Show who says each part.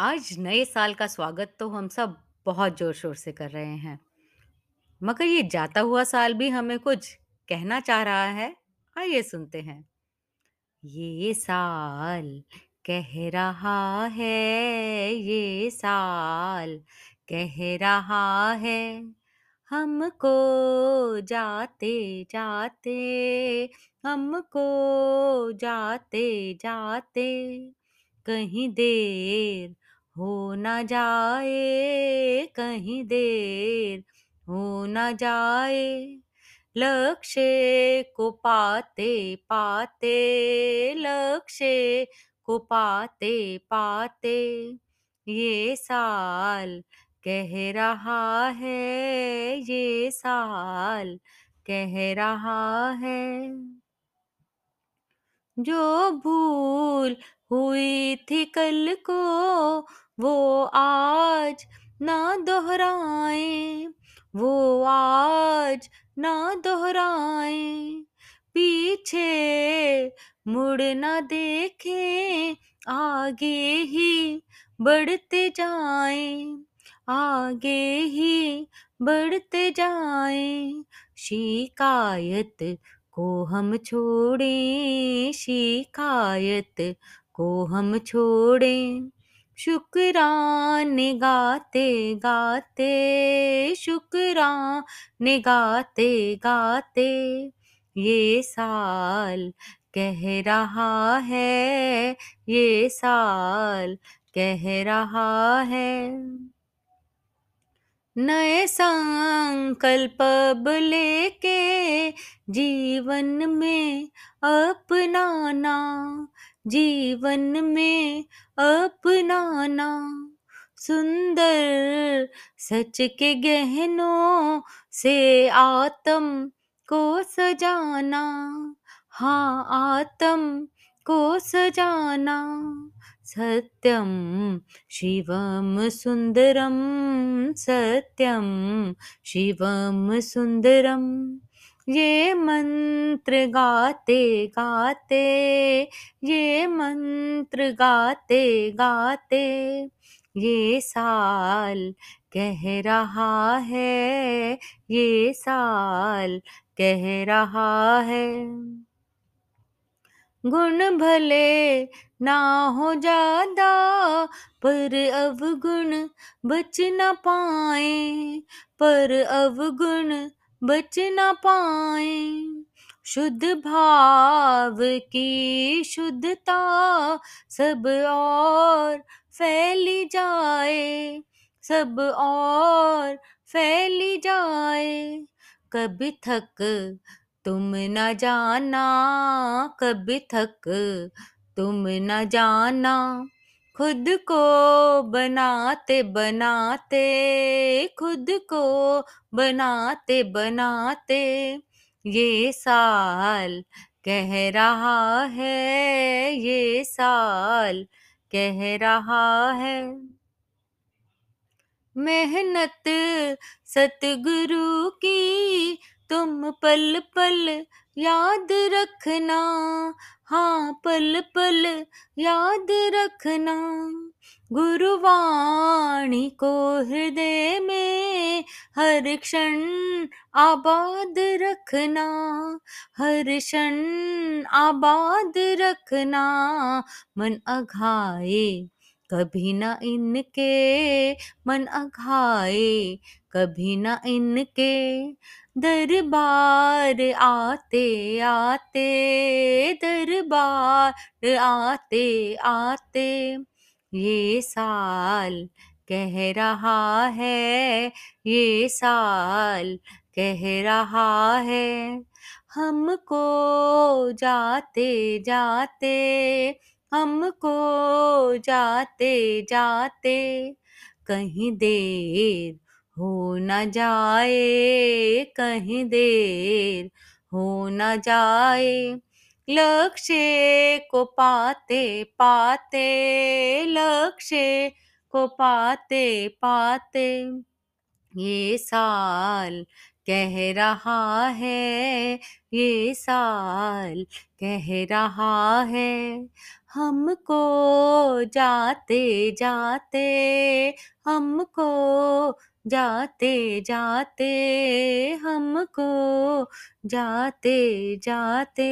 Speaker 1: आज नए साल का स्वागत तो हम सब बहुत जोर-शोर से कर रहे हैं। मगर ये जाता हुआ साल भी हमें कुछ कहना चाह रहा है। आइए सुनते हैं। ये साल कह रहा है, ये साल कह रहा है, हमको जाते-जाते, हमको जाते-जाते कहीं देर हो न जाए, कहीं देर हो न जाए, लक्ष्य को पाते-पाते, लक्ष्य को पाते-पाते ये साल कह रहा है, ये साल कह रहा है। जो भूल हुई थी कल को वो आज ना दोहराए वो आज ना दोहराए। पीछे मुड़ ना देखें, आगे ही बढ़ते जाएँ, आगे ही बढ़ते जाएँ, शिकायत को हम छोड़ें, शिकायत को हम छोड़ें, शुक्राने गाते-गाते, शुक्राने गाते-गाते ये साल कह रहा है, ये साल कह रहा है। नए संकल्प लेके जीवन में अपनाना, जीवन में अपनाना, सुंदर सच के गहनों से आत्म को सजाना, हाँ आत्म को सजाना, सत्यम शिवम सुंदरम, सत्यम शिवम सुंदरम, ये मंत्र गाते-गाते, ये मंत्र गाते-गाते ये साल कह रहा है, ये साल कह रहा है। गुण भले ना हो ज़्यादा पर अवगुण बच ना पाए पर अवगुण बच ना पाए। शुद्ध भाव की शुद्धता सब और फैली जाए, सब और फैली जाए, कभी थक तुम न जाना, कभी थक तुम न जाना, खुद को बनाते बनाते, खुद को बनाते बनाते ये साल कह रहा है, ये साल कह रहा है। मेहनत सतगुरु की तुम पल पल याद रखना, हाँ पल पल याद रखना, गुरुवाणी को हृदय में हर क्षण आबाद रखना, हर क्षण आबाद रखना, मन अघाए कभी ना इनके, मन अघाए कभी ना इनके, दरबार आते आते, दरबार आते आते। ये साल कह रहा है, ये साल कह रहा है, हमको जाते-जाते, हमको जाते-जाते कहीं देर हो ना जाए, कहीं देर हो न जाए, लक्ष्य को पाते-पाते, लक्ष्य को पाते-पाते ये साल कह रहा है, ये साल कह रहा है। हमको जाते जाते, हमको जाते जाते, हमको जाते जाते।